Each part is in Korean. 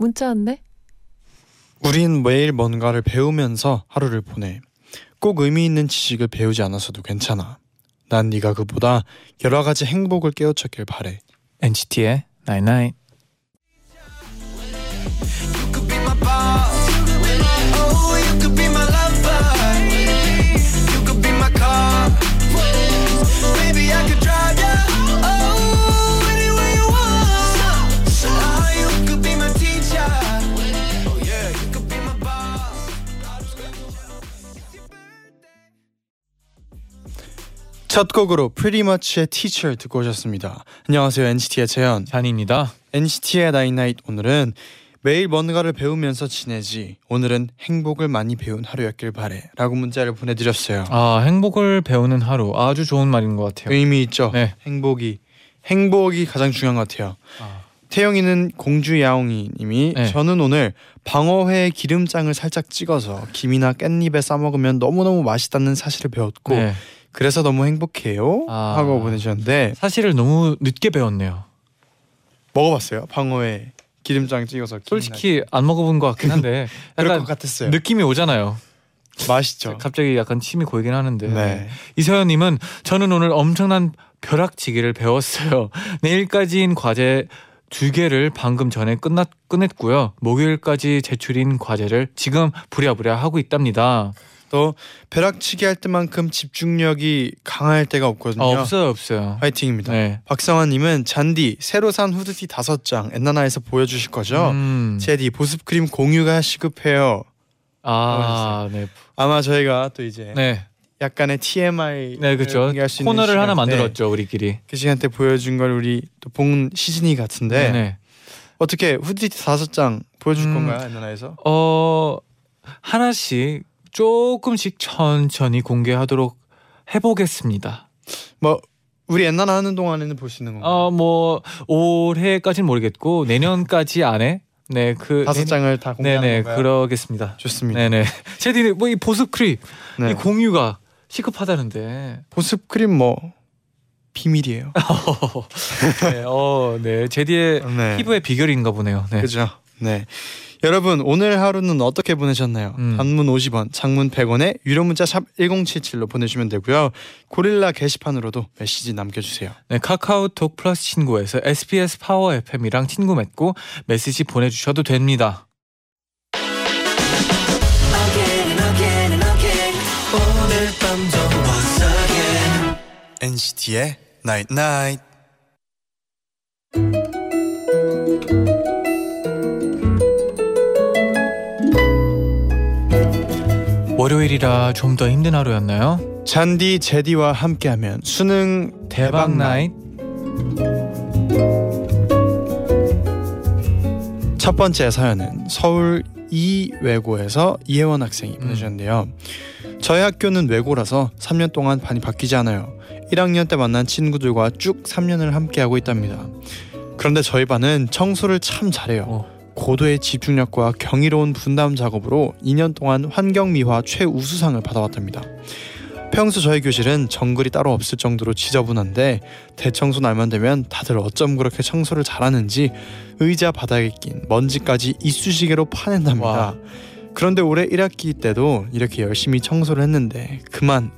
문자 왔네. 우린 매일 뭔가를 배우면서 하루를 보내. 꼭 의미 있는 지식을 배우지 않았어도 괜찮아. 난 네가 그보다 여러 가지 행복을 깨우쳤길 바래. NCT의 Night Night. Could 첫 곡으로 Pretty Much의 Teacher 듣고 오셨습니다. 안녕하세요 NCT의 재현. 쟈니입니다. NCT의 night night 오늘은 매일 뭔가를 배우면서 지내지. 오늘은 행복을 많이 배운 하루였길 바래 라고 문자를 보내드렸어요. 아 행복을 배우는 하루 아주 좋은 말인 것 같아요. 의미 있죠. 네. 행복이 행복이 가장 중요한 것 같아요. 아, 태영이는 공주 야옹이님이 네. 저는 오늘 방어회에 기름장을 살짝 찍어서 김이나 깻잎에 싸 먹으면 너무 너무 맛있다는 사실을 배웠고 네. 그래서 너무 행복해요 아. 하고 보내주셨는데 사실을 너무 늦게 배웠네요. 먹어봤어요 방어회 기름장 찍어서 솔직히 안 먹어본 것 같긴 한데 그럴 약간 것 같았어요. 느낌이 오잖아요. 맛있죠. 갑자기 약간 침이 고이긴 하는데 네. 이서연님은 저는 오늘 엄청난 벼락치기를 배웠어요. 내일까지인 과제 두 개를 방금 전에 끝났 끝냈고요. 목요일까지 제출인 과제를 지금 부랴부랴 하고 있답니다. 또 벼락치기 할 때만큼 집중력이 강할 때가 없거든요. 어, 없어요, 없어요. 화이팅입니다. 네. 박성환님은 잔디 새로 산 후드티 다섯 장 엔나나에서 보여주실 거죠? 음. 제디 보습 크림 공유가 시급해요. 아, 네, 아마 저희가 또 이제 네, 약간의 TMI 네, 그렇죠. 코너를 하나 시간인데 만들었죠, 우리끼리. 그 시간대 보여준 걸 우리 또본 시즌이 같은데 네. 어떻게 후드티 다섯 장 보여줄 음. 건가요 엔나나에서? 어 하나씩 조금씩 천천히 공개하도록 해보겠습니다. 뭐 우리 엔나나 하는 동안에는 볼 수 있는 건가요? 어뭐 올해까지는 모르겠고 내년까지 안에 네 그 다섯 장을 다 공개하는 네네 건가요? 그러겠습니다. 좋습니다. 네네 제디는 뭐이 보습 크림 네. 이 공유가 시급하다는데 보습 크림 뭐 비밀이에요. 네, 어, 네 제디의 네. 피부의 비결인가 보네요. 네. 그죠? 네. 여러분 오늘 하루는 어떻게 보내셨나요? 음. 단문 50원, 장문 100원에 유료 문자 샵 1077로 보내주시면 되고요. 고릴라 게시판으로도 메시지 남겨주세요. 네, 카카오톡 플러스 친구에서 SBS 파워 FM이랑 친구 맺고 메시지 보내주셔도 됩니다. NCT의 Night Night. 월요일이라 좀 더 힘든 하루였나요? 잔디 제디와 함께하면 수능 대박 나잇. 첫 번째 사연은 서울 이외고에서 이혜원 학생이 음. 보내주셨는데요. 저희 학교는 외고라서 3년 동안 반이 바뀌지 않아요. 1학년 때 만난 친구들과 쭉 3년을 함께하고 있답니다. 그런데 저희 반은 청소를 참 잘해요. 어. 고도의 집중력과 경이로운 분담 작업으로 2년 동안 환경미화 최우수상을 받아왔답니다. 평소 저희 교실은 정글이 따로 없을 정도로 지저분한데 대청소 날만 되면 다들 어쩜 그렇게 청소를 잘하는지 의자 바닥에 낀 먼지까지 이쑤시개로 파낸답니다. 와. 그런데 올해 1학기 때도 이렇게 열심히 청소를 했는데 그만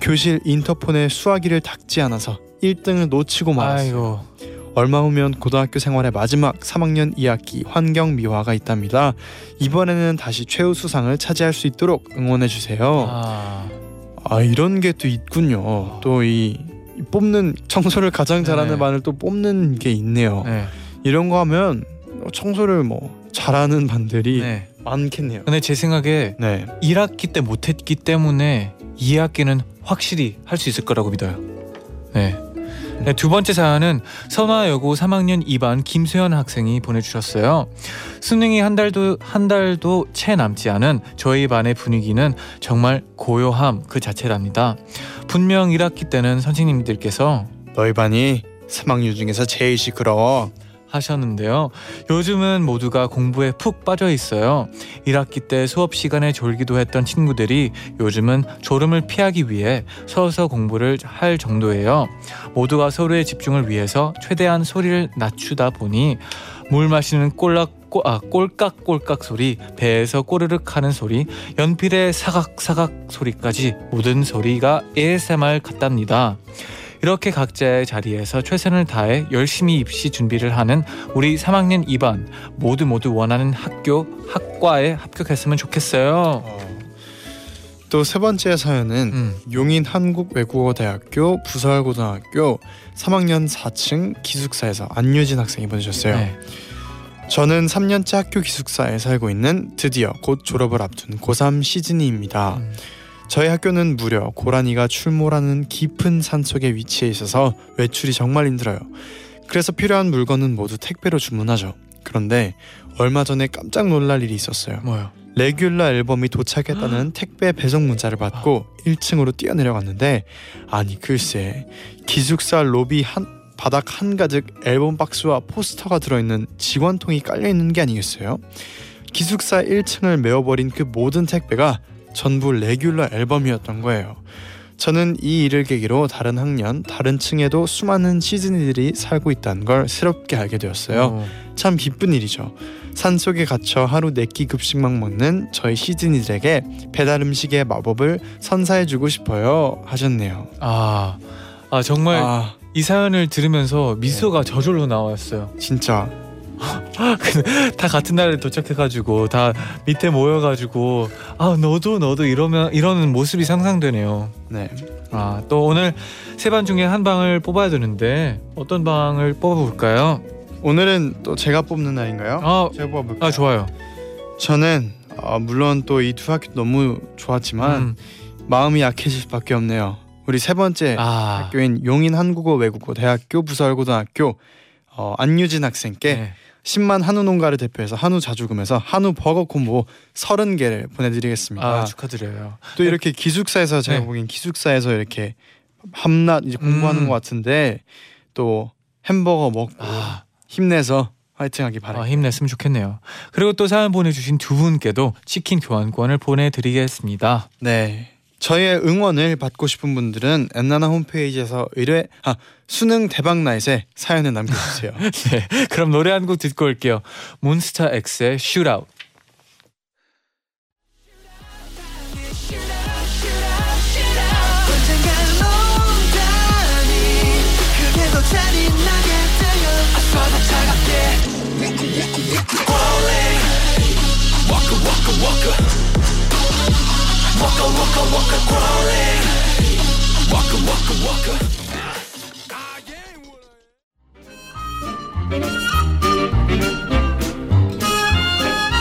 교실 인터폰에 수화기를 닦지 않아서 1등을 놓치고 말았어요. 아이고. 얼마 후면 고등학교 생활의 마지막 3학년 2학기 환경 미화가 있답니다. 이번에는 다시 최우수상을 차지할 수 있도록 응원해 주세요. 아, 아 이런 게 또 있군요. 또이 뽑는 청소를 가장 잘하는 네네. 반을 또 뽑는 게 있네요. 네. 이런 거 하면 청소를 뭐 잘하는 반들이 네. 많겠네요. 근데 제 생각에 네. 1학기 때 못했기 때문에 2학기는 확실히 할 수 있을 거라고 믿어요. 네. 네, 두 번째 사연은 선화여고 3학년 2반 김수현 학생이 보내주셨어요. 수능이 한 달도 한 달도 채 남지 않은 저희 반의 분위기는 정말 고요함 그 자체랍니다. 분명 1학기 때는 선생님들께서 너희 반이 3학년 중에서 제일 시끄러워. 하셨는데요. 요즘은 모두가 공부에 푹 빠져 있어요. 1학기 때 수업 시간에 졸기도 했던 친구들이 요즘은 졸음을 피하기 위해 서서 공부를 할 정도예요. 모두가 서로의 집중을 위해서 최대한 소리를 낮추다 보니 물 마시는 꼴락 꼬, 아, 꼴깍꼴깍 소리, 배에서 꼬르륵 하는 소리, 연필의 사각사각 소리까지 모든 소리가 ASMR 같답니다. 이렇게 각자의 자리에서 최선을 다해 열심히 입시 준비를 하는 우리 3학년 2반 모두 모두 원하는 학교, 학과에 합격했으면 좋겠어요. 또세 번째 사연은 음. 용인 한국외국어대학교 부설고등학교 3학년 4층 기숙사에서 안유진 학생이 보내주셨어요. 네. 저는 3년째 학교 기숙사에 살고 있는 드디어 곧 졸업을 앞둔 고3 시즌이입니다. 음. 저희 학교는 무려 고라니가 출몰하는 깊은 산 속에 위치해 있어서 외출이 정말 힘들어요. 그래서 필요한 물건은 모두 택배로 주문하죠. 그런데 얼마 전에 깜짝 놀랄 일이 있었어요. 뭐요? 레귤러 앨범이 도착했다는 택배 배송 문자를 받고 1층으로 뛰어내려갔는데 아니 글쎄 기숙사 로비 한 바닥 한 가득 앨범 박스와 포스터가 들어있는 직원통이 깔려 있는 게 아니겠어요? 기숙사 1층을 메워버린 그 모든 택배가 전부 레귤러 앨범이었던 거예요. 저는 이 일을 계기로 다른 학년, 다른 층에도 수많은 시즈니들이 살고 있다는 걸 새롭게 알게 되었어요. 어. 참 기쁜 일이죠. 산 속에 갇혀 하루 네 끼 급식만 먹는 저희 시즈니들에게 배달 음식의 마법을 선사해 주고 싶어요 하셨네요. 아, 아 정말 아 이 사연을 들으면서 미소가 저절로 나왔어요. 진짜 다 같은 날에 도착해가지고 다 밑에 모여가지고 아 너도 너도 이러면 이러는 모습이 상상되네요. 네 아 또 오늘 세 반 중에 한 방을 뽑아야 되는데 어떤 방을 뽑아볼까요? 오늘은 또 제가 뽑는 날인가요? 아, 제가 뽑아볼까요? 아 좋아요. 저는 어, 물론 또 이 두 학교 너무 좋았지만 음, 마음이 약해질 수밖에 없네요. 우리 세 번째 아 학교인 용인 한국어 외국어 대학교 부설고등학교 어, 안유진 학생께 네. 10만 한우 농가를 대표해서 한우 자주금에서 한우 버거 콤보 30개를 보내드리겠습니다. 아 축하드려요. 또 이렇게 기숙사에서 제가 네. 보기엔 기숙사에서 이렇게 밤낮 이제 공부하는 음. 것 같은데 또 햄버거 먹고 아, 힘내서 화이팅하기 바랍니다. 아 힘냈으면 좋겠네요. 그리고 또 사연 보내주신 두 분께도 치킨 교환권을 보내드리겠습니다. 네. 저희의 응원을 받고 싶은 분들은 엔나나 홈페이지에서 의뢰 아 수능 대박 나잇에 사연을 남겨주세요. 네, 그럼 노래 한 곡 듣고 올게요. 몬스타 X의 슈트아웃.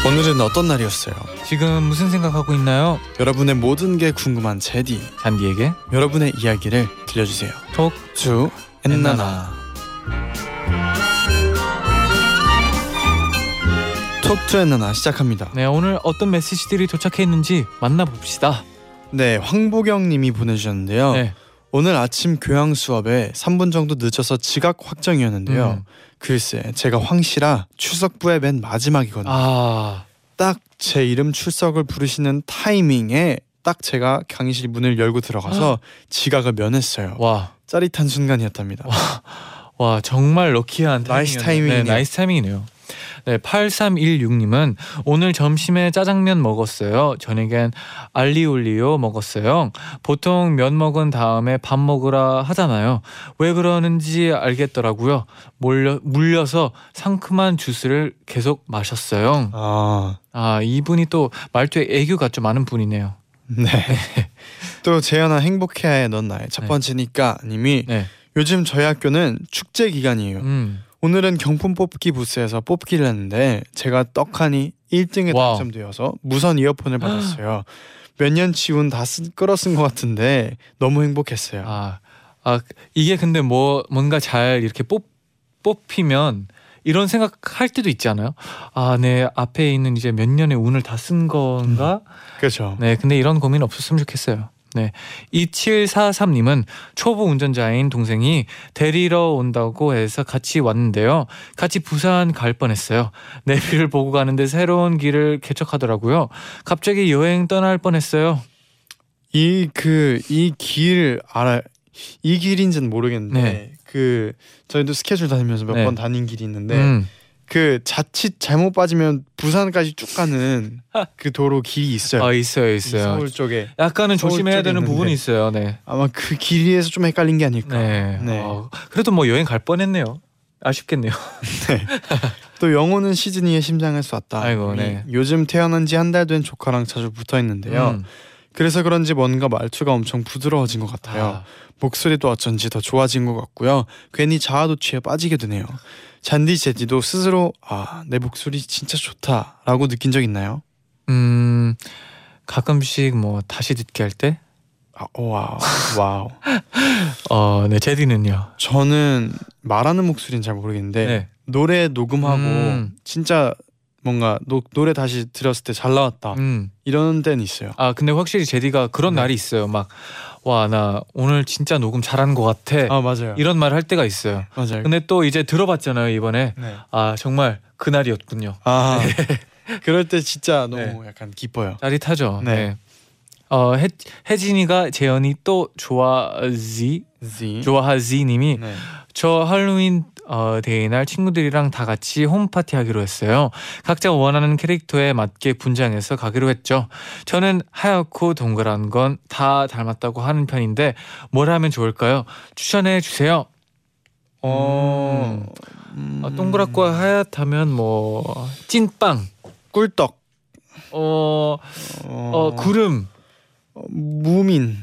오늘은 어떤 날이었어요? 지금 무슨 생각하고 있나요? 여러분의 모든 게 궁금한 제디 잔디에게 여러분의 이야기를 들려주세요. 톡. 주 엔나나 톡투 엔나나 시작합니다. 네, 오늘 어떤 메시지들이 도착했는지 만나봅시다. 네, 황보경 님이 보내주셨는데요. 네. 오늘 아침 교양 수업에 3분 정도 늦어서 지각 확정이었는데요. 음. 글쎄, 제가 황 씨라 출석부의 맨 마지막이거든요. 아, 딱 제 이름 출석을 부르시는 타이밍에 딱 제가 강의실 문을 열고 들어가서 지각을 면했어요. 와, 짜릿한 순간이었답니다. 와 정말 lucky한 nice 타이밍이었네요. 타이밍이네요. 네, nice 타이밍이네요. 네, 8316님은 오늘 점심에 짜장면 먹었어요. 저녁엔 알리올리오 먹었어요. 보통 면 먹은 다음에 밥 먹으라 하잖아요. 왜 그러는지 알겠더라고요. 몰려, 물려서 상큼한 주스를 계속 마셨어요. 아, 아, 이분이 또 말투에 애교가 좀 많은 분이네요. 네. 또 재현아 행복해야해 넌 나의 첫 네. 번째니까 님이 네. 요즘 저희 학교는 축제 기간이에요. 음. 오늘은 경품 뽑기 부스에서 뽑기를 했는데 제가 떡하니 1등에 wow. 당첨되어서 무선 이어폰을 받았어요. 몇 년 치 운 다 쓴, 끌어 쓴 것 같은데 너무 행복했어요. 아, 아 이게 근데 뭐 뭔가 잘 이렇게 뽑 뽑히면 이런 생각할 때도 있지 않아요? 아, 내 앞에 있는 이제 몇 년의 운을 다 쓴 건가? 그렇죠. 네, 근데 이런 고민 없었으면 좋겠어요. 네. 2743님은 초보 운전자인 동생이 데리러 온다고 해서 같이 왔는데요. 같이 부산 갈 뻔했어요. 내비를 보고 가는데 새로운 길을 개척하더라고요. 갑자기 여행 떠날 뻔했어요. 이 그 이 길 알아 이 길인지는 모르겠는데 네. 그 저희도 스케줄 다니면서 몇 네. 번 다닌 길이 있는데 음. 그 자칫 잘못 빠지면 부산까지 쭉 가는 그 도로 길이 있어요. 아, 있어요, 이 있어요. 서울 쪽에 약간은 서울 조심해야 되는 있는데. 부분이 있어요. 네. 아마 그 길에서 좀 헷갈린 게 아닐까. 네. 네. 어, 그래도 뭐 여행 갈 뻔했네요. 아쉽겠네요. 또 영호는 시즈니의 심장을 쐈다. 아이고, 네. 요즘 태어난 지 한 달 된 조카랑 자주 붙어 있는데요. 음. 그래서 그런지 뭔가 말투가 엄청 부드러워진 것 같아요. 아, 목소리도 어쩐지 더 좋아진 것 같고요. 괜히 자아도취에 빠지게 되네요. 잔디 제디도 스스로 아 내 목소리 진짜 좋다라고 느낀 적 있나요? 음, 가끔씩 뭐 다시 듣게 할 때, 아, wow wow. 어, 네, 제디는요. 저는 말하는 목소리는 잘 모르겠는데 네. 노래 녹음하고 음. 진짜 뭔가 노, 노래 다시 들었을 때 잘 나왔다 음. 이런 때는 있어요. 아, 근데 확실히 제디가 그런 네. 날이 있어요. 막, 와, 나 오늘 진짜 녹음 잘한 것 같아. 아 맞아요. 이런 말 할 때가 있어요. 맞아요. 근데 또 이제 들어봤잖아요, 이번에. 네. 아, 정말 그 날이었군요. 아 그럴 때 진짜 너무 네. 약간 기뻐요. 짜릿하죠. 네. 네. 어, 혜, 혜진이가 재현이 또 좋아하지? Z. 좋아하지 님이 네. 저 할로윈 어, 데이 날 친구들이랑 다 같이 홈파티 하기로 했어요. 각자 원하는 캐릭터에 맞게 분장해서 가기로 했죠. 저는 하얗고 동그란 건 다 닮았다고 하는 편인데 뭘 하면 좋을까요? 추천해 주세요. 어, 음. 어, 동그랗고 하얗다면 뭐 찐빵, 꿀떡. 어, 어, 어 구름, 어, 무민.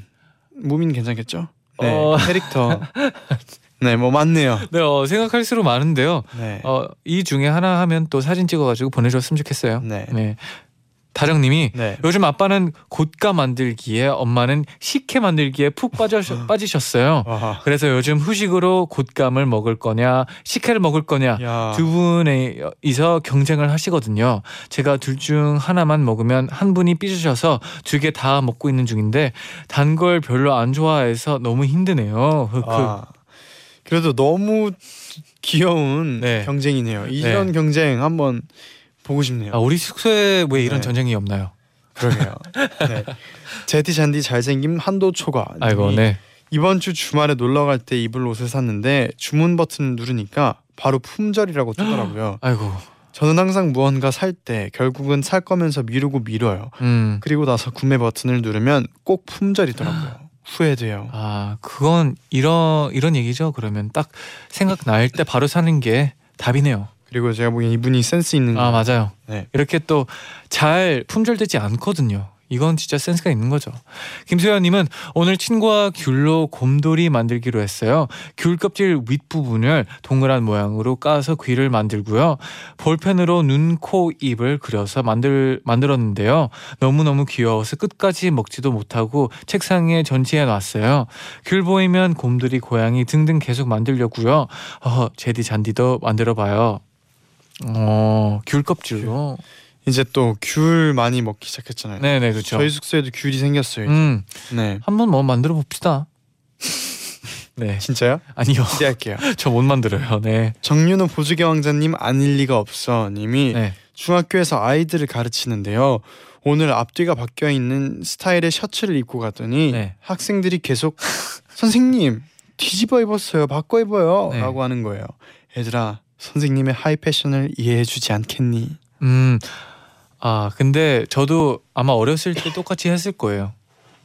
무민 괜찮겠죠? 네. 어. 캐릭터. 네, 뭐 맞네요. 네, 어, 생각할수록 많은데요. 네. 어, 이 중에 하나 하면 또 사진 찍어가지고 보내줬으면 좋겠어요. 네. 네. 다정님이 네. 요즘 아빠는 곶감 만들기에 엄마는 식혜 만들기에 푹 빠져, 빠지셨 어요. 와. 그래서 요즘 후식으로 곶감을 먹을 거냐 식혜를 먹을 거냐 야. 두 분이서 경쟁을 하시거든요. 제가 둘 중 하나만 먹으면 한 분이 삐지셔서 두 개 다 먹고 있는 중인데 단 걸 별로 안 좋아해서 너무 힘드네요. 아, 그래도 너무 귀여운 네. 경쟁이네요. 이런 경쟁 한번 보고 싶네요. 아, 우리 숙소에 왜 이런 네. 전쟁이 없나요? 그러게요. 네. 제티 잔디 잘생김 한도 초과. 아이고 네. 이번 주 주말에 놀러 갈 때 입을 옷을 샀는데 주문 버튼을 누르니까 바로 품절이라고 뜨더라고요. 아이고. 저는 항상 무언가 살 때 결국은 살 거면서 미루고 미뤄요. 음. 그리고 나서 구매 버튼을 누르면 꼭 품절이더라고요. 후회돼요. 아 그건 이런 이런 얘기죠. 그러면 딱 생각 날 때 바로 사는 게 답이네요. 그리고 제가 보기엔 이분이 센스 있는 아 맞아요. 네. 이렇게 또 잘 품절되지 않거든요. 이건 진짜 센스가 있는 거죠. 김소연님은 오늘 친구와 귤로 곰돌이 만들기로 했어요. 귤 껍질 윗부분을 동그란 모양으로 까서 귀를 만들고요. 볼펜으로 눈, 코, 입을 그려서 만들 만들었는데요. 너무 너무 귀여워서 끝까지 먹지도 못하고 책상에 전시해 놨어요. 귤 보이면 곰돌이, 고양이 등등 계속 만들려고요. 어, 제디 잔디도 만들어 봐요. 어, 귤 껍질로. 이제 또 귤 많이 먹기 시작했잖아요. 네네 그렇죠. 저희 숙소에도 귤이 생겼어요. 음 네. 한번 뭐 만들어 봅시다. 네 진짜요? 아니요 기대할게요. 저 못 만들어요. 네. 정윤호 보조개 왕자님 아닐 리가 없어 님이 네. 중학교에서 아이들을 가르치는데요. 오늘 앞뒤가 바뀌어 있는 스타일의 셔츠를 입고 갔더니 네. 학생들이 계속 선생님 뒤집어 입었어요. 바꿔 입어요. 네. 라고 하는 거예요. 얘들아 선생님의 하이 패션을 이해해 주지 않겠니? 음. 아 근데 저도 아마 어렸을 때 똑같이 했을 거예요.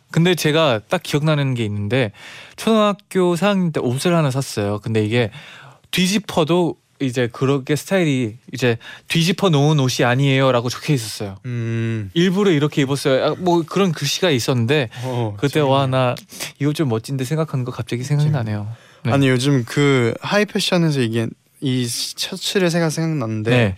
근데 제가 딱 기억나는 게 있는데 초등학교 4학년 때 옷을 하나 샀어요. 근데 이게 뒤집어도 이제 그렇게 스타일이 이제 뒤집어 놓은 옷이 아니에요라고 적혀 있었어요. 음. 일부러 이렇게 입었어요. 아, 뭐 그런 글씨가 있었는데 어, 그때. 와 나 이거 좀 멋진데 생각한 거 갑자기 생각이 나네요. 네. 아니 요즘 그 high fashion에서 이게 이 셔츠를 생각 생각났는데 네.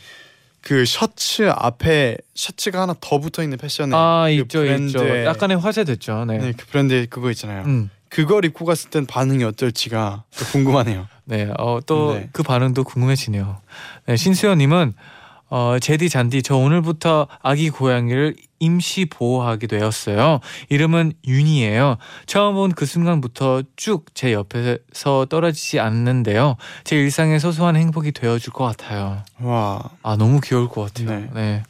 그 셔츠 앞에 셔츠가 하나 더 붙어 있는 패션에 아그 있죠 있죠. 브랜드의- 약간의 화제 됐죠. 네. 네, 그 브랜드 그거 있잖아요. 음. 그걸 입고 갔을 땐 반응이 어떨지가 또 궁금하네요. 네, 어, 또 네. 그 반응도 궁금해지네요. 네, 신수연님은 어, 제디 잔디 저 오늘부터 아기 고양이를 임시 보호하게 되었어요. 이름은 윤이에요. 처음 본 그 순간부터 쭉 제 옆에서 떨어지지 않는데요. 제 일상의 소소한 행복이 되어줄 것 같아요. 와. 아 너무 귀여울 것 같아요. 네. 네.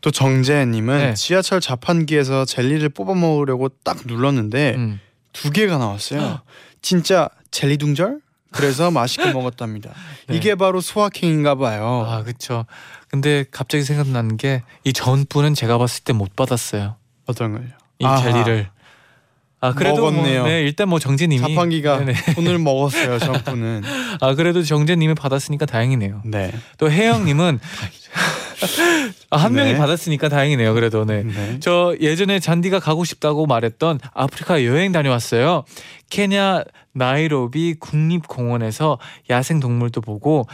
또 정재님은 네. 지하철 자판기에서 젤리를 뽑아 먹으려고 딱 눌렀는데 음. 두 개가 나왔어요. 진짜 젤리 둥절? 그래서 맛있게 먹었답니다. 네. 이게 바로 소확행인가 봐요. 아 그렇죠. 근데 갑자기 생각나는 게이 전분은 제가 봤을 때 못 받았어요. 어떤 걸요? 이 아하. 젤리를. 아 그래도 먹었네요. 뭐, 네 일단 뭐 정재님이 자판기가 네네. 돈을 먹었어요. 전부는. 아 그래도 정재님이 받았으니까 다행이네요. 네. 또 혜영님은 아, 한 네. 명이 받았으니까 다행이네요. 그래도 네. 네. 저 예전에 잔디가 가고 싶다고 말했던 아프리카 여행 다녀왔어요. 케냐 나이로비 국립공원에서 야생 동물도 보고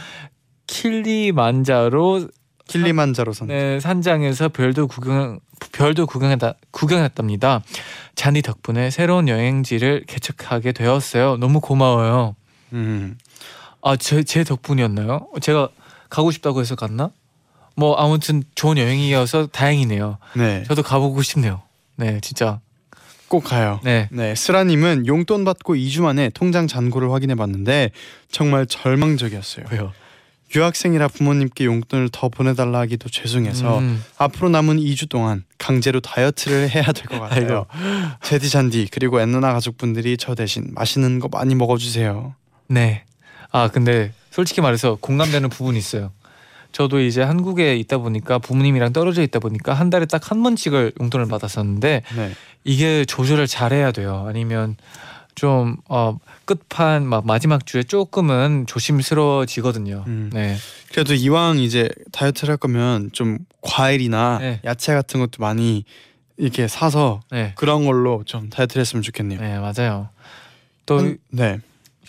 킬리만자로 킬리만자로선. 네, 산장에서 별도 구경 별도 구경했다 구경했답니다. 잔디 덕분에 새로운 여행지를 개척하게 되었어요. 너무 고마워요. 음. 아, 제, 제 덕분이었나요? 제가 가고 싶다고 해서 갔나? 뭐 아무튼 좋은 여행이어서 다행이네요. 네. 저도 가보고 싶네요. 네, 진짜. 꼭 가요. 네. 네, 스라님은 용돈 받고 2주 만에 통장 잔고를 확인해 봤는데 정말 절망적이었어요. 왜요? 유학생이라 부모님께 용돈을 더 보내달라 하기도 죄송해서 음, 앞으로 남은 2주 동안 강제로 다이어트를 해야 될 것 같아요. 제디 잔디 그리고 엔나나 가족분들이 저 대신 맛있는 거 많이 먹어주세요. 네. 아, 근데 솔직히 말해서 공감되는 부분이 있어요. 저도 이제 한국에 있다 보니까 부모님이랑 떨어져 있다 보니까 한 달에 딱 한 번씩을 용돈을 받았었는데 네, 이게 조절을 잘해야 돼요. 아니면 좀 어, 끝판 막 마지막 주에 조금은 조심스러워지거든요. 음. 네. 그래도 이왕 이제 다이어트를 할 거면 좀 과일이나 네. 야채 같은 것도 많이 이렇게 사서 네. 그런 걸로 좀 다이어트를 했으면 좋겠네요. 네, 맞아요. 또 한- 네,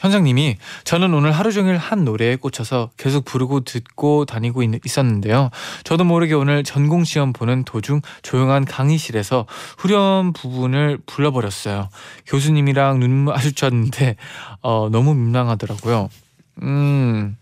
현장님이 저는 오늘 하루 종일 한 노래에 꽂혀서 계속 부르고 듣고 다니고 있, 있었는데요. 저도 모르게 오늘 전공 시험 보는 도중 조용한 강의실에서 후렴 부분을 불러버렸어요. 교수님이랑 눈 마주쳤는데 어, 너무 민망하더라고요. 음,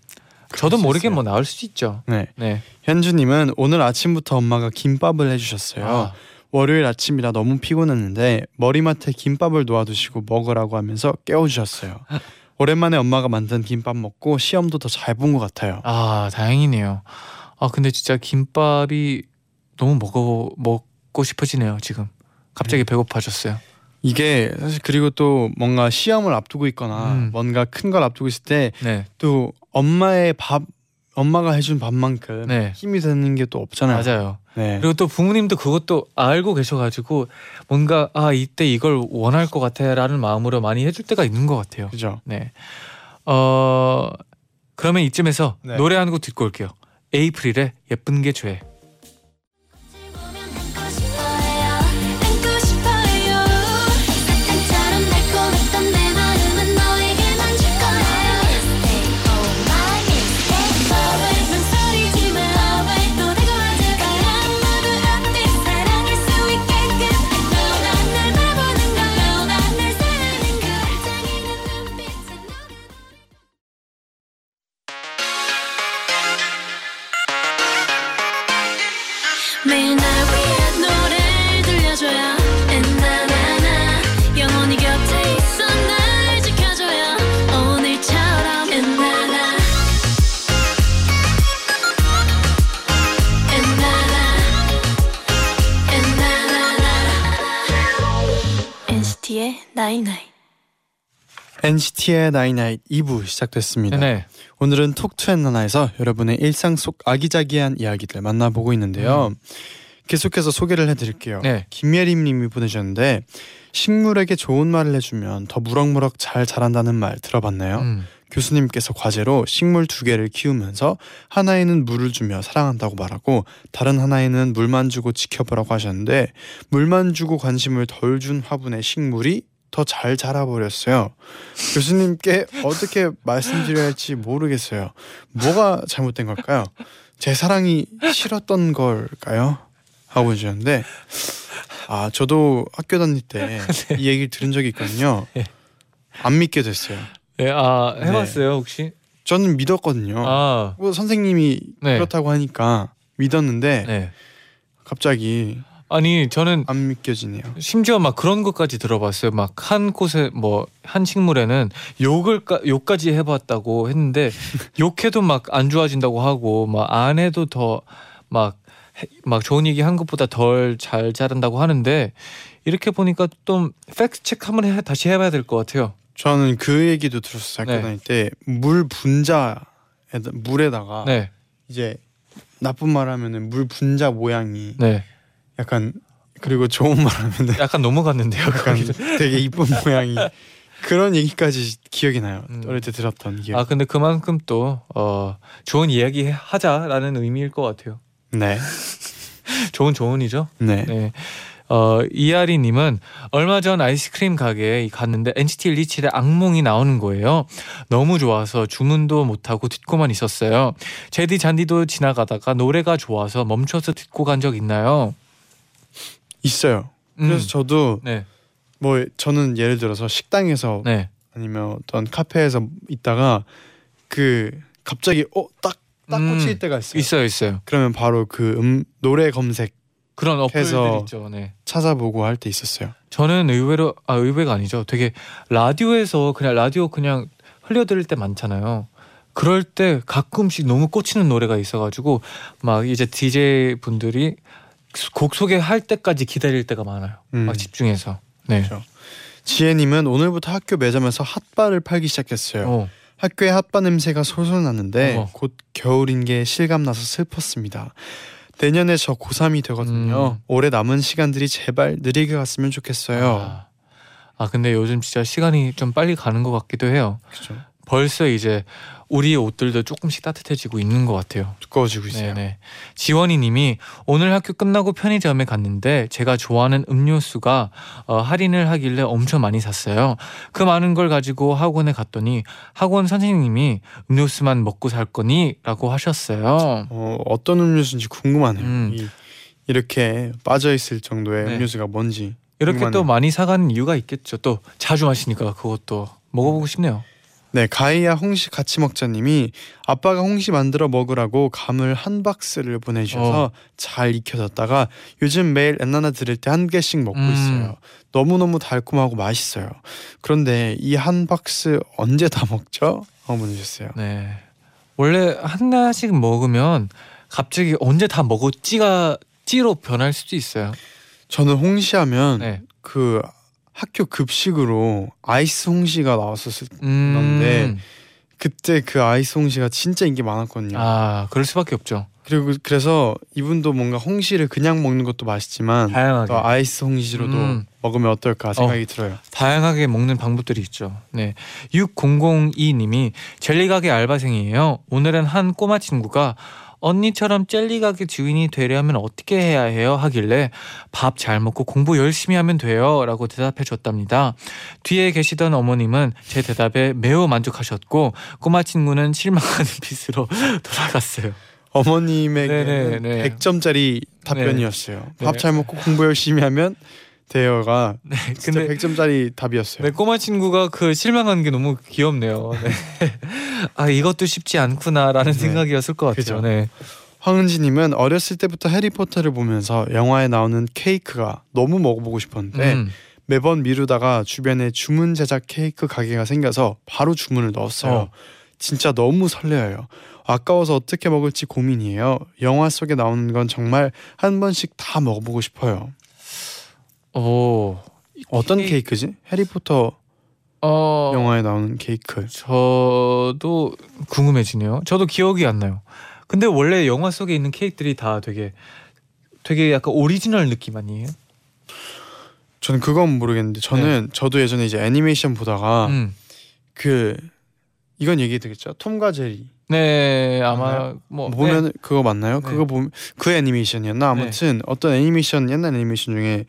저도 수 모르게. 뭐 나올 수 있죠. 네. 네. 현주님은 오늘 아침부터 엄마가 김밥을 해주셨어요. 아, 월요일 아침이라 너무 피곤했는데 머리맡에 김밥을 놓아두시고 먹으라고 하면서 깨워주셨어요. 오랜만에 엄마가 만든 김밥 먹고 시험도 더 잘 본 것 같아요. 아, 다행이네요. 아, 근데 진짜 김밥이 너무 먹어 먹고 싶어지네요. 지금 갑자기 배고파졌어요. 이게 사실 그리고 또 뭔가 시험을 앞두고 있거나 음. 뭔가 큰 걸 앞두고 있을 때 네, 또 엄마의 밥 엄마가 해준 밥만큼 네. 힘이 되는 게 또 없잖아요. 맞아요. 네. 그리고 또 부모님도 그것도 알고 계셔가지고 뭔가 아 이때 이걸 원할 것 같아라는 마음으로 많이 해줄 때가 있는 것 같아요. 그죠. 네. 어 그러면 이쯤에서 네. 노래 한 곡 듣고 올게요. 에이프릴의 예쁜 게 죄. NCT의 나이나잇 2부 시작됐습니다. 네. 오늘은 Talk To 엔나나에서 여러분의 일상 속 아기자기한 이야기들 만나보고 있는데요. 계속해서 소개를 해드릴게요. 네. 김예림님이 보내셨는데 식물에게 좋은 말을 해주면 더 무럭무럭 잘 자란다는 말 들어봤나요? 음. 교수님께서 과제로 식물 두 개를 키우면서 하나에는 물을 주며 사랑한다고 말하고 다른 하나에는 물만 주고 지켜보라고 하셨는데 물만 주고 관심을 덜 준 화분의 식물이 더 잘 자라버렸어요. 교수님께 어떻게 말씀드려야 할지 모르겠어요. 뭐가 잘못된 걸까요? 제 사랑이 싫었던 걸까요? 하고 주셨는데 아 저도 학교 다닐 때 이 얘기를 들은 적이 있거든요. 네. 안 믿게 됐어요. 네, 아 해봤어요 혹시? 저는 믿었거든요. 아, 뭐 선생님이 네. 그렇다고 하니까 믿었는데 네. 갑자기 아니 저는 안 믿겨지네요. 심지어 막 그런 것까지 들어봤어요. 막 한 곳에 뭐 한 식물에는 욕을 까, 욕까지 해봤다고 했는데 욕해도 막 안 좋아진다고 하고 막 안 해도 더막막 좋은 얘기 한 것보다 덜 잘 자란다고 하는데 이렇게 보니까 좀 팩트 체크 한번 해, 다시 해봐야 될 것 같아요. 저는 그 얘기도 들었어요. 학교 네. 다닐 때 물 분자 물에다가 네, 이제 나쁜 말 하면은 물 분자 모양이 네. 약간 그리고 좋은 말 하면은 약간 넘어갔는데요. 약간. 되게 이쁜 모양이 그런 얘기까지 기억이 나요. 음. 어릴 때 들었던 기억. 아 근데 그만큼 또 어, 좋은 이야기 하자라는 의미일 것 같아요. 네, 좋은 조언이죠. 네. 네. 어, 이하리님은 얼마 전 아이스크림 가게에 갔는데 NCT 127의 악몽이 나오는 거예요. 너무 좋아서 주문도 못하고 듣고만 있었어요. 제디 잔디도 지나가다가 노래가 좋아서 멈춰서 듣고 간 적 있나요? 있어요. 음, 그래서 저도 네, 뭐 저는 예를 들어서 식당에서 네, 아니면 어떤 카페에서 있다가 그 갑자기 어딱딱 음, 꽂힐 때가 있어요. 있어요, 있어요. 그러면 바로 그 음, 노래 검색 그런 어플들 있죠. 네. 찾아보고 할 때 있었어요. 저는 의외로 아 의외가 아니죠. 되게 라디오에서 그냥 라디오 그냥 흘려 들을 때 많잖아요. 그럴 때 가끔씩 너무 꽂히는 노래가 있어가지고 막 이제 DJ 분들이 곡 소개할 때까지 기다릴 때가 많아요. 음. 막 집중해서. 네. 그렇죠. 지혜님은 오늘부터 학교 매점에서 핫바를 팔기 시작했어요. 어, 학교에 핫바 냄새가 솔솔 나는데 어머. 곧 겨울인 게 실감 나서 슬펐습니다. 내년에 저 고3이 되거든요. 음. 올해 남은 시간들이 제발 느리게 갔으면 좋겠어요. 아, 아 근데 요즘 진짜 시간이 좀 빨리 가는 것 같기도 해요. 그렇죠. 벌써 이제 우리 옷들도 조금씩 따뜻해지고 있는 것 같아요. 두꺼워지고 있어요. 네네. 지원이님이 오늘 학교 끝나고 편의점에 갔는데 제가 좋아하는 음료수가 어, 할인을 하길래 엄청 많이 샀어요. 그 많은 걸 가지고 학원에 갔더니 학원 선생님이 음료수만 먹고 살 거니?라고 하셨어요. 어, 어떤 음료수인지 궁금하네요. 음. 이, 이렇게 빠져 있을 정도의 네. 음료수가 뭔지. 이렇게 궁금하네요. 또 많이 사가는 이유가 있겠죠. 또 자주 마시니까 그것도 먹어보고 싶네요. 네, 가이아 홍시 같이 먹자님이 아빠가 홍시 만들어 먹으라고 감을 한 박스를 보내주셔서 어. 잘 익혀뒀다가 요즘 매일 엔나나 들을 때 한 개씩 먹고 음. 있어요. 너무 너무 달콤하고 맛있어요. 그런데 이 한 박스 언제 다 먹죠? 어 보내주셨어요. 네. 원래 하나씩 먹으면 갑자기 언제 다 먹었지가 찌로 변할 수도 있어요. 저는 홍시하면 네. 그 학교 급식으로 아이스 홍시가 나왔었을 음. 그런데 그때 그 아이스 홍시가 진짜 인기 많았거든요. 아, 그럴 수밖에 없죠. 그리고 그래서 이분도 뭔가 홍시를 그냥 먹는 것도 맛있지만 다양하게 또 아이스 홍시로도 음. 먹으면 어떨까 생각이 들어요. 다양하게 먹는 방법들이 있죠. 네. 6002님이 젤리 가게 알바생이에요. 오늘은 한 꼬마 친구가 언니처럼 젤리 가게 주인이 되려면 어떻게 해야 해요? 하길래 밥 잘 먹고 공부 열심히 하면 돼요. 라고 대답해 줬답니다. 뒤에 계시던 어머님은 제 대답에 매우 만족하셨고 꼬마 친구는 실망하는 빛으로 돌아갔어요. 어머님에게는 네네, 네. 100점짜리 답변이었어요. 네. 밥잘 먹고 공부 열심히 하면 돼요가 네. 진짜 근데 100점짜리 답이었어요. 네, 꼬마 친구가 그 실망한 게 너무 귀엽네요. 네. 아 이것도 쉽지 않구나라는 네. 생각이었을 것 같아요. 그죠. 네. 황은지님은 어렸을 때부터 해리포터를 보면서 영화에 나오는 케이크가 너무 먹어보고 싶었는데 음. 매번 미루다가 주변에 주문 제작 케이크 가게가 생겨서 바로 주문을 넣었어요. 어. 진짜 너무 설레어요. 아까워서 어떻게 먹을지 고민이에요. 영화 속에 나오는 건 정말 한 번씩 다 먹어보고 싶어요. 오. 어떤 케이- 케이 크지? 해리포터 어. 영화에 나오는 케이크. 저도 궁금해지네요. 저도 기억이 안 나요. 근데 원래 영화 속에 있는 케이크들이 다 되게 되게 약간 오리지널 느낌 아니에요? 저는 그건 모르겠는데 저는 저도 예전에 이제 애니메이션 보다가 네. 음. 그 이건 얘기 되겠죠. 톰과 제리 네, 아마? 뭐 보면 그거 맞나요? 네. 그거 보면 그 애니메이션이었나 아무튼 어떤 애니메이션 옛날 애니메이션 중에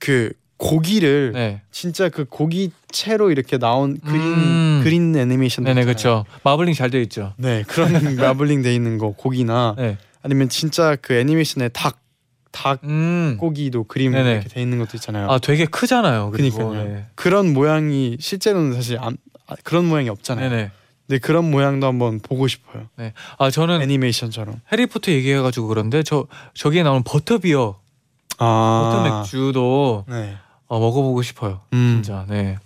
그 고기를 네. 네. 진짜 그 고기 채로 이렇게 나온 그린 음. 그린 애니메이션 네네. 그렇죠. 마블링 잘 돼 있죠. 네 그런 마블링 돼 있는 거 고기나 네. 아니면 진짜 그 애니메이션에 닭 닭고기도 음. 그림 네네. 이렇게 돼 있는 것도 있잖아요. 아 되게 크잖아요. 그니까요. 네. 그런 모양이 실제로는 사실 안, 아, 그런 모양이 없잖아요. 네네. 근데 그런 모양도 한번 보고 싶어요. 아 저는 애니메이션처럼. 해리포터 얘기해가지고 그런데 저 저기에 나오는 버터비어, 아. 맥주도 네. 어, 먹어보고 싶어요. 음. 진짜. 네.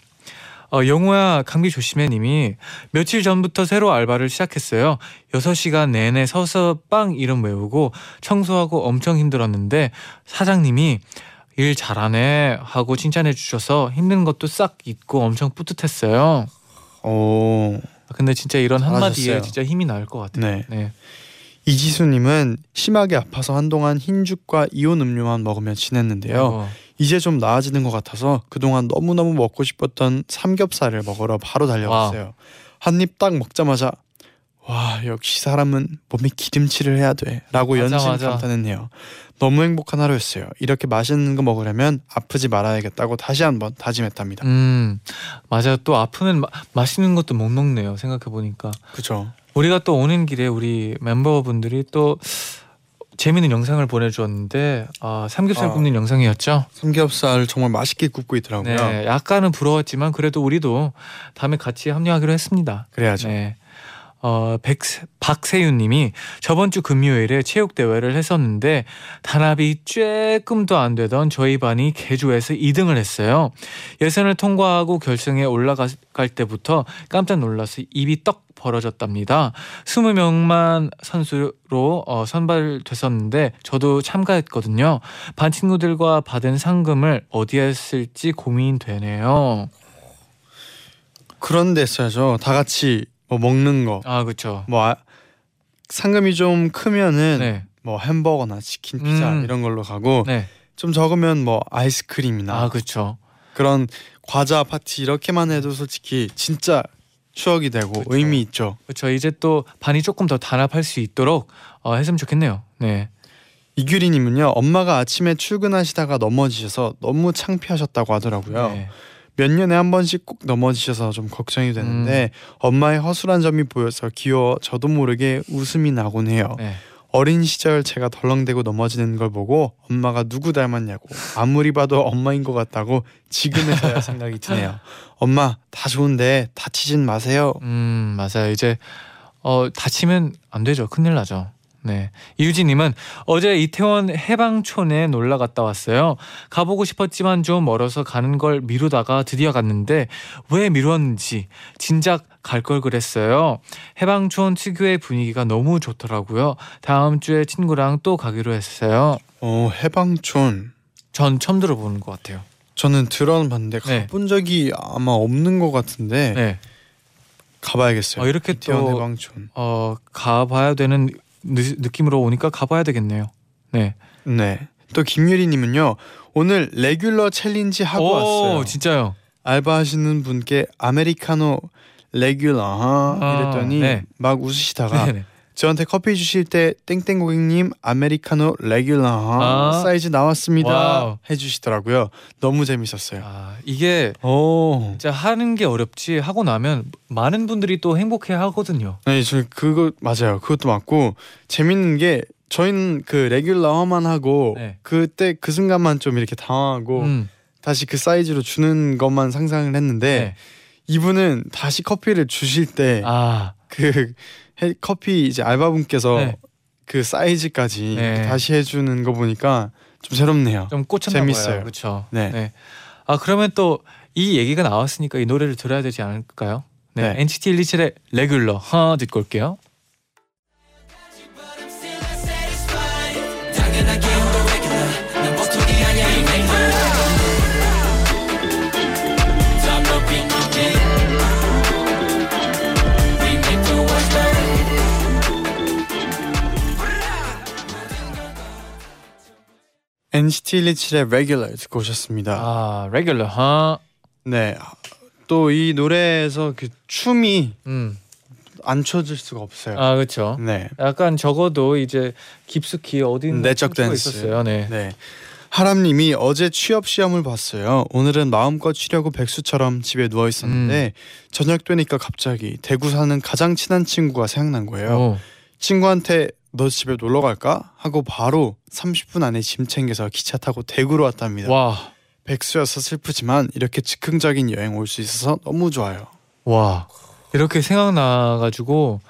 어, 영호야 감기 조심해 님이 며칠 전부터 새로 알바를 시작했어요. 6시간 내내 서서 빵 이름 외우고 청소하고 엄청 힘들었는데 사장님이 일 잘하네 하고 칭찬해 주셔서 힘든 것도 싹 잊고 엄청 뿌듯했어요. 오. 근데 진짜 이런 한마디에. 진짜 힘이 날 것 같아요. 네. 네. 이지수님은 심하게 아파서 한동안 흰죽과 이온 음료만 먹으며 지냈는데요. 어, 이제 좀 나아지는 것 같아서 그동안 너무너무 먹고 싶었던 삼겹살을 먹으러 바로 달려갔어요. 한 입 딱 먹자마자 와 역시 사람은 몸에 기름칠을 해야 돼라고 맞아, 연신 맞아. 감탄했네요. 너무 행복한 하루였어요. 이렇게 맛있는 거 먹으려면 아프지 말아야겠다고 다시 한번 다짐했답니다. 음 맞아요. 또 아프면 마, 맛있는 것도 못 먹네요. 생각해 보니까 그죠? 우리가 또 오는 길에 우리 멤버분들이 또 재밌는 영상을 보내주었는데 아, 삼겹살 아. 굽는 영상이었죠. 삼겹살 정말 맛있게 굽고 있더라고요. 네, 약간은 부러웠지만 그래도 우리도 다음에 같이 합류하기로 했습니다. 그래야죠. 네. 어, 백, 박세윤님이 저번 주 금요일에 체육 대회를 했었는데 단합이 쬐끔도 안 되던 저희 반이 개조해서 2등을 했어요. 예선을 통과하고 결승에 올라갈 때부터 깜짝 놀라서 입이 떡 벌어졌답니다. 20명만 선수로 어, 선발됐었는데 저도 참가했거든요. 반 친구들과 받은 상금을 어디에 쓸지 고민되네요. 그런 데 써야죠. 다 같이 뭐 먹는 거. 아 그렇죠. 뭐 아, 상금이 좀 크면은 네, 뭐 햄버거나 치킨, 피자 음. 이런 걸로 가고 네. 좀 적으면 뭐 아이스크림이나 아 그렇죠. 그런 과자 파티 이렇게만 해도 솔직히 진짜 추억이 되고 그쵸. 의미 있죠. 그렇죠. 이제 또 반이 조금 더 단합할 수 있도록 어, 했으면 좋겠네요. 네. 이규리님은요 엄마가 아침에 출근하시다가 넘어지셔서 너무 창피하셨다고 하더라고요. 네. 몇 년에 한 번씩 꼭 넘어지셔서 좀 걱정이 되는데 엄마의 허술한 점이 보여서 귀여워 저도 모르게 웃음이 나곤 해요. 네. 어린 시절 제가 덜렁대고 넘어지는 걸 보고 엄마가 누구 닮았냐고 아무리 봐도 엄마인 것 같다고 지금에서야 생각이 드네요. 엄마 다 좋은데 다치진 마세요. 음 맞아요. 이제 어, 다치면 안 되죠. 큰일 나죠. 네. 이유진님은 어제 이태원 해방촌에 놀러 갔다 왔어요. 가보고 싶었지만 좀 멀어서 가는 걸 미루다가 드디어 갔는데 왜 미뤘는지 진작 갈 걸 그랬어요. 해방촌 특유의 분위기가 너무 좋더라고요. 다음 주에 친구랑 또 가기로 했어요. 어 해방촌 전 처음 들어보는 것 같아요. 저는 들어봤는데 네. 가본 적이 아마 없는 것 같은데 네. 가봐야겠어요. 어, 이렇게 또 해방촌. 어, 가봐야 되는 느, 느낌으로 오니까 가봐야 되겠네요. 네. 네. 또 김유리님은요 오늘 Regular challenge 하고 오, 왔어요. 진짜요. 알바하시는 분께 아메리카노 regular 아, 아, 이랬더니 네. 막 웃으시다가 네네. 저한테 커피 주실 때 땡땡 고객님 아메리카노 regular 아. 사이즈 나왔습니다 wow. 해주시더라고요. 너무 재밌었어요. 아, 이게 오. 진짜 하는 게 어렵지 하고 나면 많은 분들이 또 행복해 하거든요. 네, 저 그거 맞아요. 그것도 맞고 재밌는 게 저희는 그 regular만 하고 네. 그때 그 순간만 좀 이렇게 당황하고 음, 다시 그 사이즈로 주는 것만 상상을 했는데 네. 이분은 다시 커피를 주실 때 아, 그 커피 이제 알바분께서 네. 그 사이즈까지 네. 다시 해주는 거 보니까 좀 새롭네요. 좀 꽂혔나 재밌어요. 봐요. 그렇죠. 네. 아, 그러면 또 이 얘기가 나왔으니까 이 노래를 들어야 되지 않을까요? 네. 네. NCT 127의 레귤러 하나 듣고 올게요. 727의 Regular 듣고 오셨습니다. 아, Regular. 하. 네. 또 이 노래에서 그 춤이 음. 안 춰질 수가 없어요. 아, 그렇죠. 네. 약간 적어도 이제 깊숙이 어딘가 내적 댄스 있었어요. 네. 네. 하람님이 어제 취업 시험을 봤어요. 오늘은 마음껏 쉬려고 백수처럼 집에 누워 있었는데 음. 저녁 되니까 갑자기 대구 사는 가장 친한 친구가 생각난 거예요. 오. 친구한테 너 집에 놀러 갈까? 하고 바로 30분 안에 짐 챙겨서 기차 타고 대구로 왔답니다. 와, 백수여서 슬프지만 이렇게 즉흥적인 여행 올 수 있어서 너무 좋아요. 와. 이렇게 생각나 가지고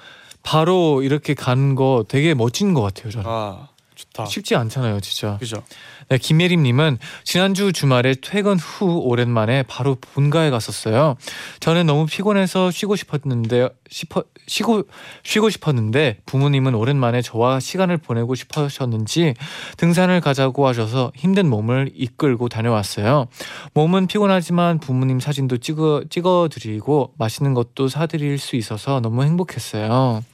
바로 이렇게 가는 거 되게 멋진 것 같아요. 저는 아 좋다. 쉽지 않잖아요, 진짜. 그죠? 네, 김예림님은 지난주 주말에 퇴근 후 오랜만에 바로 본가에 갔었어요. 저는 너무 피곤해서 쉬고 싶었는데 싶어, 쉬고 쉬고 싶었는데 부모님은 오랜만에 저와 시간을 보내고 싶으셨는지 등산을 가자고 하셔서 힘든 몸을 이끌고 다녀왔어요. 몸은 피곤하지만 부모님 사진도 찍어 찍어드리고 맛있는 것도 사드릴 수 있어서 너무 행복했어요.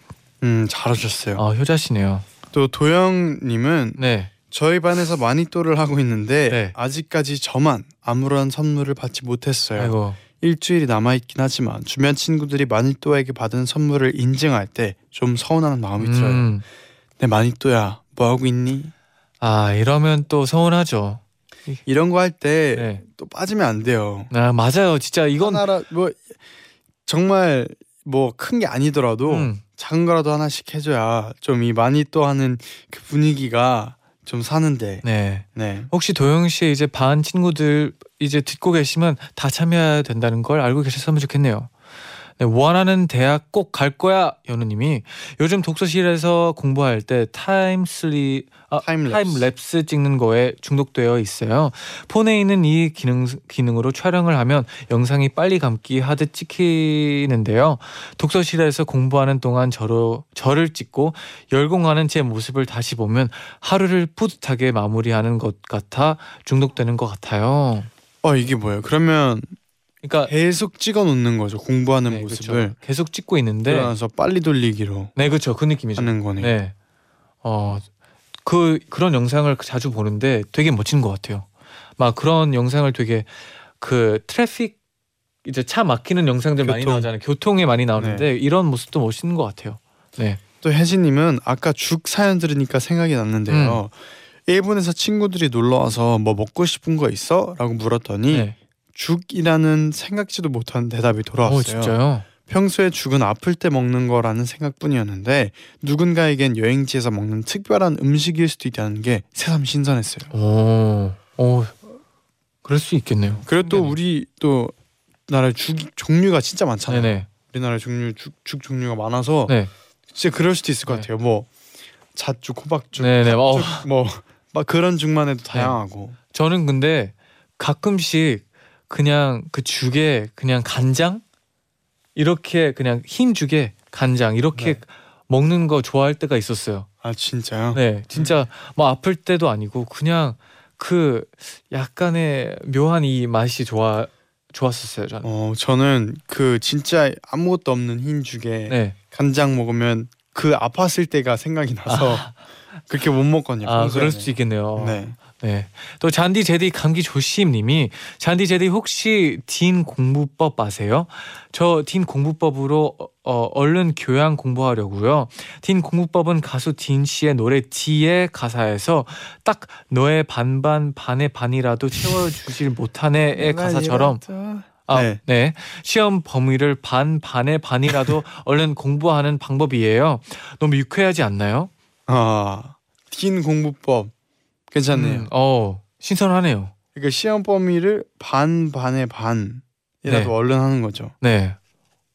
음 잘하셨어요. 아 효자시네요. 또 도영님은 네. 저희 반에서 마니또를 하고 있는데 네. 아직까지 저만 아무런 선물을 받지 못했어요. 아이고. 일주일이 남아 있긴 하지만 주변 친구들이 마니또에게 받은 선물을 인증할 때 좀 서운한 마음이 들어요. 음. 내 마니또야 뭐 하고 있니? 아 이러면 또 서운하죠. 이런 거 할 때또 네. 빠지면 안 돼요. 아 맞아요. 진짜 이건 하나라 뭐 정말 뭐 큰 게 아니더라도 음, 작은 거라도 하나씩 해줘야 좀 이 마니또 하는 그 분위기가 좀 사는데 네. 네. 혹시 도영 씨 이제 반 친구들 이제 듣고 계시면 다 참여해야 된다는 걸 알고 계셨으면 좋겠네요. 네, 원하는 대학 꼭 갈 거야 연우님이 요즘 독서실에서 공부할 때 time sli 아, time-lapse. time-lapse 찍는 거에 중독되어 있어요. 폰에 있는 이 기능 기능으로 촬영을 하면 영상이 빨리 감기 하듯 찍히는데요. 독서실에서 공부하는 동안 저로 저를 찍고 열공하는 제 모습을 다시 보면 하루를 뿌듯하게 마무리하는 것 같아 중독되는 것 같아요. 어 이게 뭐예요? 그러면 그러니까 계속 찍어 놓는 거죠. 공부하는 네, 모습을 그렇죠. 계속 찍고 있는데 그러나서 빨리 돌리기로 네 그렇죠 그 느낌이죠. 하는 거네. 네. 어그 그런 영상을 자주 보는데 되게 멋진 것 같아요. 막 그런 영상을 되게 그 트래픽 이제 차 막히는 영상들 많이 교통. 나오잖아요. 교통에 많이 나오는데 이런 모습도 멋있는 것 같아요. 네. 또 혜진님은 아까 죽 사연 들으니까 생각이 났는데요. 음. 일본에서 친구들이 놀러 와서 뭐 먹고 싶은 거 있어?라고 물었더니 네. 죽이라는 생각지도 못한 대답이 돌아왔어요. 어 진짜요? 평소에 죽은 아플 때 먹는 거라는 생각뿐이었는데 누군가에겐 여행지에서 먹는 특별한 음식일 수도 있다는 게 새삼 신선했어요. 오, 오, 그럴 수 있겠네요. 그리고 또 신기하네. 우리 또 나라 죽 종류가 진짜 많잖아요. 네네. 우리나라 종류 죽, 죽 종류가 많아서 네. 진짜 그럴 수도 있을 것 네. 같아요. 뭐 잣죽, 호박죽, 네네. 어. 뭐막 그런 죽만 해도 다양하고. 저는 근데 가끔씩 그냥 그 죽에 그냥 간장 이렇게 그냥 흰 죽에 간장 이렇게 네. 먹는 거 좋아할 때가 있었어요. 아 진짜요? 네, 진짜 뭐 아플 때도 아니고 그냥 그 약간의 묘한 이 맛이 좋아 좋았었어요. 저는. 어 저는 그 진짜 아무것도 없는 흰 죽에 네. 간장 먹으면 그 아팠을 때가 생각이 나서 그렇게 못 먹거든요. 아, 그럴 평소에는. 수도 있겠네요. 네. 네. 또 잔디 제디 감기 조심 님이 잔디 제디 혹시 딘 공부법 아세요? 저 딘 공부법으로 어, 얼른 교양 공부하려고요. 딘 공부법은 가수 딘 씨의 노래 D의 가사에서 딱 너의 반반 반의 반이라도 채워주질 못하네의 가사처럼 아, 네. 네. 시험 범위를 반 반의 반이라도 얼른 공부하는 방법이에요. 너무 유쾌하지 않나요? 아, 틴 공부법 괜찮네요. 음, 어, 신선하네요. 그러니까 시험 범위를 반 반의 반이라도 네. 얼른 하는 거죠. 네.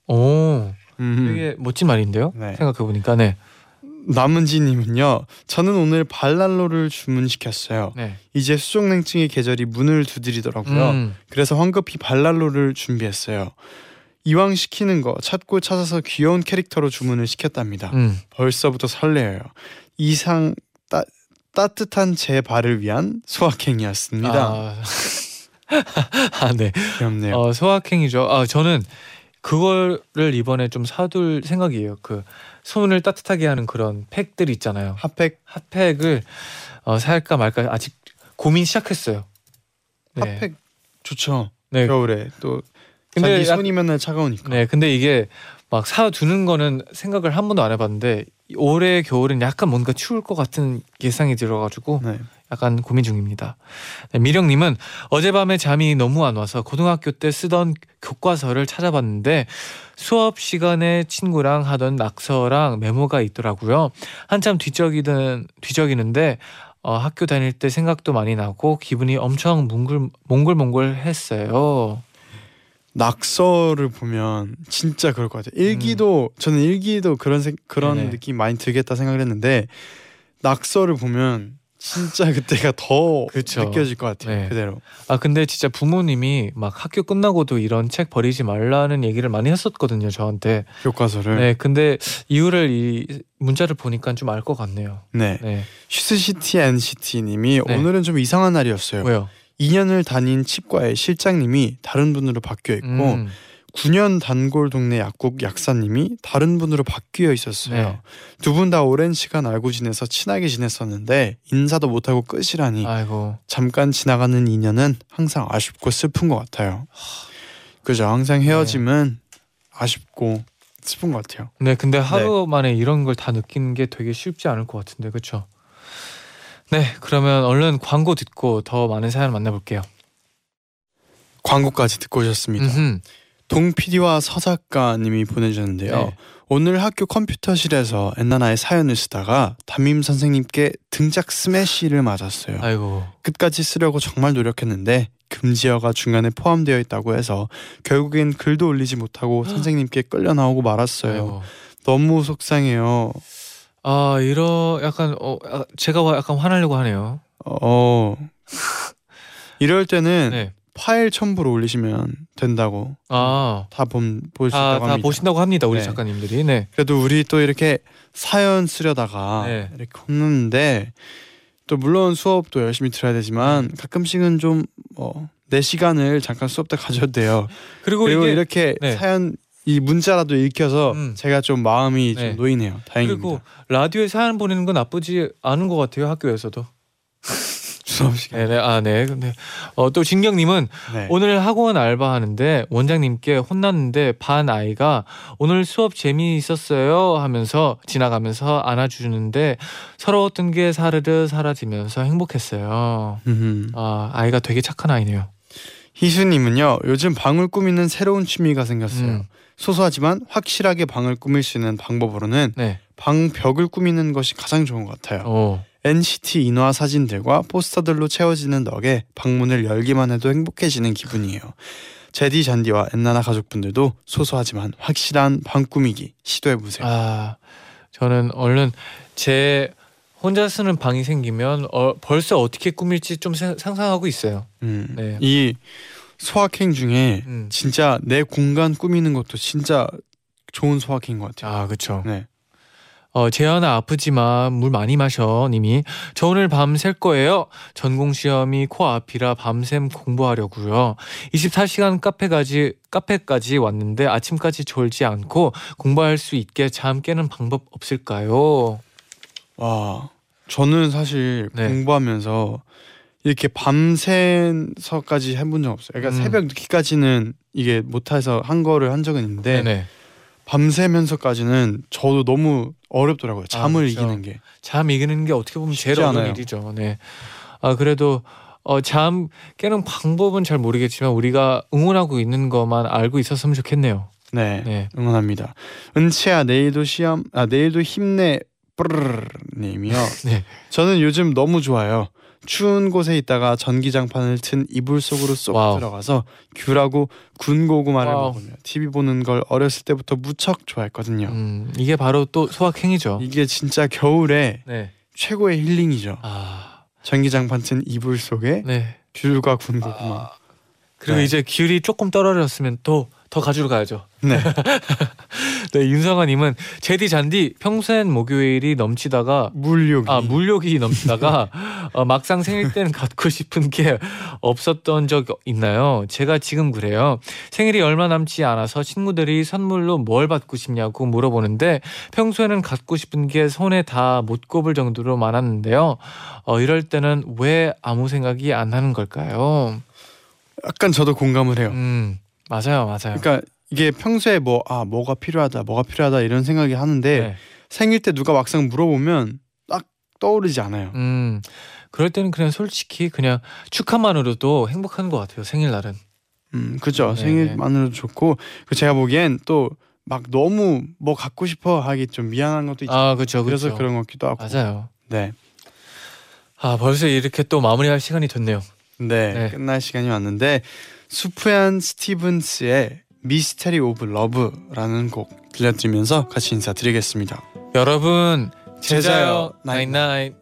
오, 음. 되게 멋진 말인데요. 네. 생각해 보니까 네. 남은지님은요. 저는 오늘 발랄로를 주문시켰어요. 네. 이제 수족냉증의 계절이 문을 두드리더라고요. 음, 그래서 황급히 발랄로를 준비했어요. 이왕 시키는 거 찾고 찾아서 귀여운 캐릭터로 주문을 시켰답니다. 음. 벌써부터 설레어요. 이상 따, 따뜻한 제 발을 위한 소확행이었습니다. 아, 아, 네. 귀엽네요. 어, 소확행이죠. 아, 저는 그거를 이번에 좀 사둘 생각이에요. 그 손을 따뜻하게 하는 그런 팩들 있잖아요. 핫팩 핫팩을 어, 살까 말까 아직 고민 시작했어요. 네. 핫팩 좋죠. 네. 겨울에 또 근데 손이 맨날 차가우니까. 네, 근데 이게 막 사두는 거는 생각을 한 번도 안 해봤는데 올해 겨울은 약간 뭔가 추울 것 같은 예상이 들어가지고 네. 약간 고민 중입니다. 네, 미령님은 어젯밤에 잠이 너무 안 와서 고등학교 때 쓰던 교과서를 찾아봤는데 수업 시간에 친구랑 하던 낙서랑 메모가 있더라고요. 한참 뒤적이던 뒤적이는데 어, 학교 다닐 때 생각도 많이 나고 기분이 엄청 몽글 몽글몽글했어요. 낙서를 보면 진짜 그럴 것 같아요. 일기도 저는 일기도 그런 생, 그런 음. 네네. 느낌 많이 들겠다 생각을 했는데 낙서를 보면 진짜 그때가 더 그쵸. 느껴질 것 같아요. 네. 그대로. 아 근데 진짜 부모님이 막 학교 끝나고도 이런 책 버리지 말라는 얘기를 많이 했었거든요 저한테. 교과서를. 네, 근데 이유를 이 문자를 보니까 좀 알 것 같네요. 네. 네, 슈스시티 NCT님이 네. 오늘은 좀 이상한 날이었어요. 왜요? 2년을 다닌 치과의 실장님이 다른 분으로 바뀌어 있고 음, 9년 단골 동네 약국 약사님이 다른 분으로 바뀌어 있었어요. 네. 두분 다 오랜 시간 알고 지내서 친하게 지냈었는데 인사도 못하고 끝이라니 아이고, 잠깐 지나가는 인연은 항상 아쉽고 슬픈 것 같아요. 그죠? 항상 헤어짐은 아쉽고 슬픈 것 같아요. 네, 근데 하루 만에 이런 걸 다 느끼는 게 되게 쉽지 않을 것 같은데, 그렇죠? 네, 그러면 얼른 광고 듣고 더 많은 사연 만나볼게요. 광고까지 듣고 오셨습니다. 음흠. 동 PD와 서 작가님이 보내주셨는데요. 네. 오늘 학교 컴퓨터실에서 엔나나의 사연을 쓰다가 담임 선생님께 등짝 스매시를 맞았어요. 아이고, 끝까지 쓰려고 정말 노력했는데 금지어가 중간에 포함되어 있다고 해서 결국엔 글도 올리지 못하고 선생님께 끌려 나오고 말았어요. 아이고. 너무 속상해요. 아, 이러 약간 어, 아, 제가 와- 약간 화나려고 하네요. 어 이럴 때는 네, 파일 첨부로 올리시면 된다고 아, 다본 보실 수 다, 합니다. 보신다고 합니다, 우리 네. 작가님들이. 네, 그래도 우리 또 이렇게 사연 쓰려다가 네. 이렇게 혼는데 또 물론 수업도 열심히 들어야 되지만 가끔씩은 좀 어, 내 시간을 잠깐 수업 때 가져도 돼요. 그리고, 그리고 이렇게 네. 사연 이 문자라도 읽혀서 음. 제가 좀 마음이 네. 좀 놓이네요. 다행입니다. 그리고 라디오에 사연 보내는 건 나쁘지 않은 것 같아요 학교에서도. 수업 시간. 네네 아 네. 근데 어, 또 진경님은 네. 오늘 학원 알바하는데 원장님께 혼났는데 반 아이가 오늘 수업 재미있었어요 하면서 지나가면서 안아주는데 서러웠던 게 사르르 사라지면서 행복했어요. 음흠. 아 아이가 되게 착한 아이네요. 희수님은요 요즘 방을 꾸미는 새로운 취미가 생겼어요. 음. 소소하지만 확실하게 방을 꾸밀 수 있는 방법으로는 네. 방 벽을 꾸미는 것이 가장 좋은 것 같아요. 오. NCT 인화 사진들과 포스터들로 채워지는 덕에 방문을 열기만 해도 행복해지는 기분이에요. 제디 잔디와 엔나나 가족분들도 소소하지만 확실한 방 꾸미기 시도해 보세요. 아 저는 얼른 제 혼자 쓰는 방이 생기면 어, 벌써 어떻게 꾸밀지 좀 세- 상상하고 있어요. 음, 네. 이 소확행 중에 음. 진짜 내 공간 꾸미는 것도 진짜 좋은 소확행인 것 같아요. 아 그렇죠. 네. 어 재현아 아프지만 물 많이 마셔 님이 저 오늘 밤샐 거예요. 전공 시험이 코앞이라 밤샘 공부하려고요. 24시간 카페까지 카페까지 왔는데 아침까지 졸지 않고 공부할 수 있게 잠 깨는 방법 없을까요? 와, 저는 사실 네. 공부하면서 이렇게 밤새서까지 해본 적 없어요. 그러니까 음. 새벽 늦게까지는 이게 못해서 한 거를 한 적은 있는데 네네. 밤새면서까지는 저도 너무 어렵더라고요. 잠을 그렇죠. 이기는 게. 잠 이기는 게 어떻게 보면 제일 어려운 않아요. 일이죠. 네. 아 그래도 어, 잠 깨는 방법은 잘 모르겠지만 우리가 응원하고 있는 것만 알고 있었으면 좋겠네요. 네, 네. 응원합니다. 은채야 내일도 시험 아 내일도 힘내 님이요. 네. 저는 요즘 너무 좋아요. 추운 곳에 있다가 전기장판을 튼 이불 속으로 쏙 wow. 들어가서 귤하고 군고구마를 wow. 먹으며 TV 보는 걸 어렸을 때부터 무척 좋아했거든요. 음, 이게 바로 또 소확행이죠. 이게 진짜 겨울에 네. 최고의 힐링이죠. 아, 전기장판 튼 이불 속에 네. 귤과 군고구마. 아, 그리고 네. 이제 귤이 조금 떨어졌으면 또 더 가지러 가야죠. 네. 네, 윤성아님은 제디 잔디 평소엔 목요일이 넘치다가 물욕이. 아 물욕이 넘치다가 어, 막상 생일 때는 갖고 싶은 게 없었던 적 있나요? 제가 지금 그래요. 생일이 얼마 남지 않아서 친구들이 선물로 뭘 받고 싶냐고 물어보는데 평소에는 갖고 싶은 게 손에 다 못 꼽을 정도로 많았는데요. 어, 이럴 때는 왜 아무 생각이 안 나는 걸까요? 약간 저도 공감을 해요. 음 맞아요, 맞아요. 그러니까 이게 평소에 뭐 아 뭐가 필요하다 뭐가 필요하다 이런 생각이 하는데 네. 생일 때 누가 막상 물어보면 딱 떠오르지 않아요. 음 그럴 때는 그냥 솔직히 그냥 축하만으로도 행복한 것 같아요. 생일날은. 음, 그죠. 네. 생일만으로도 좋고 그 제가 보기엔 또 막 너무 뭐 갖고 싶어 하기 좀 미안한 것도 있죠. 아 그렇죠. 그래서. 그런 것 같기도 하고. 맞아요. 네. 아 벌써 이렇게 또 마무리할 시간이 됐네요. 네, 네. 끝날 시간이 왔는데 Sufjan Stevens의 Mystery of Love라는 곡 들려드리면서 같이 인사드리겠습니다. 여러분 잘 자요 나인나인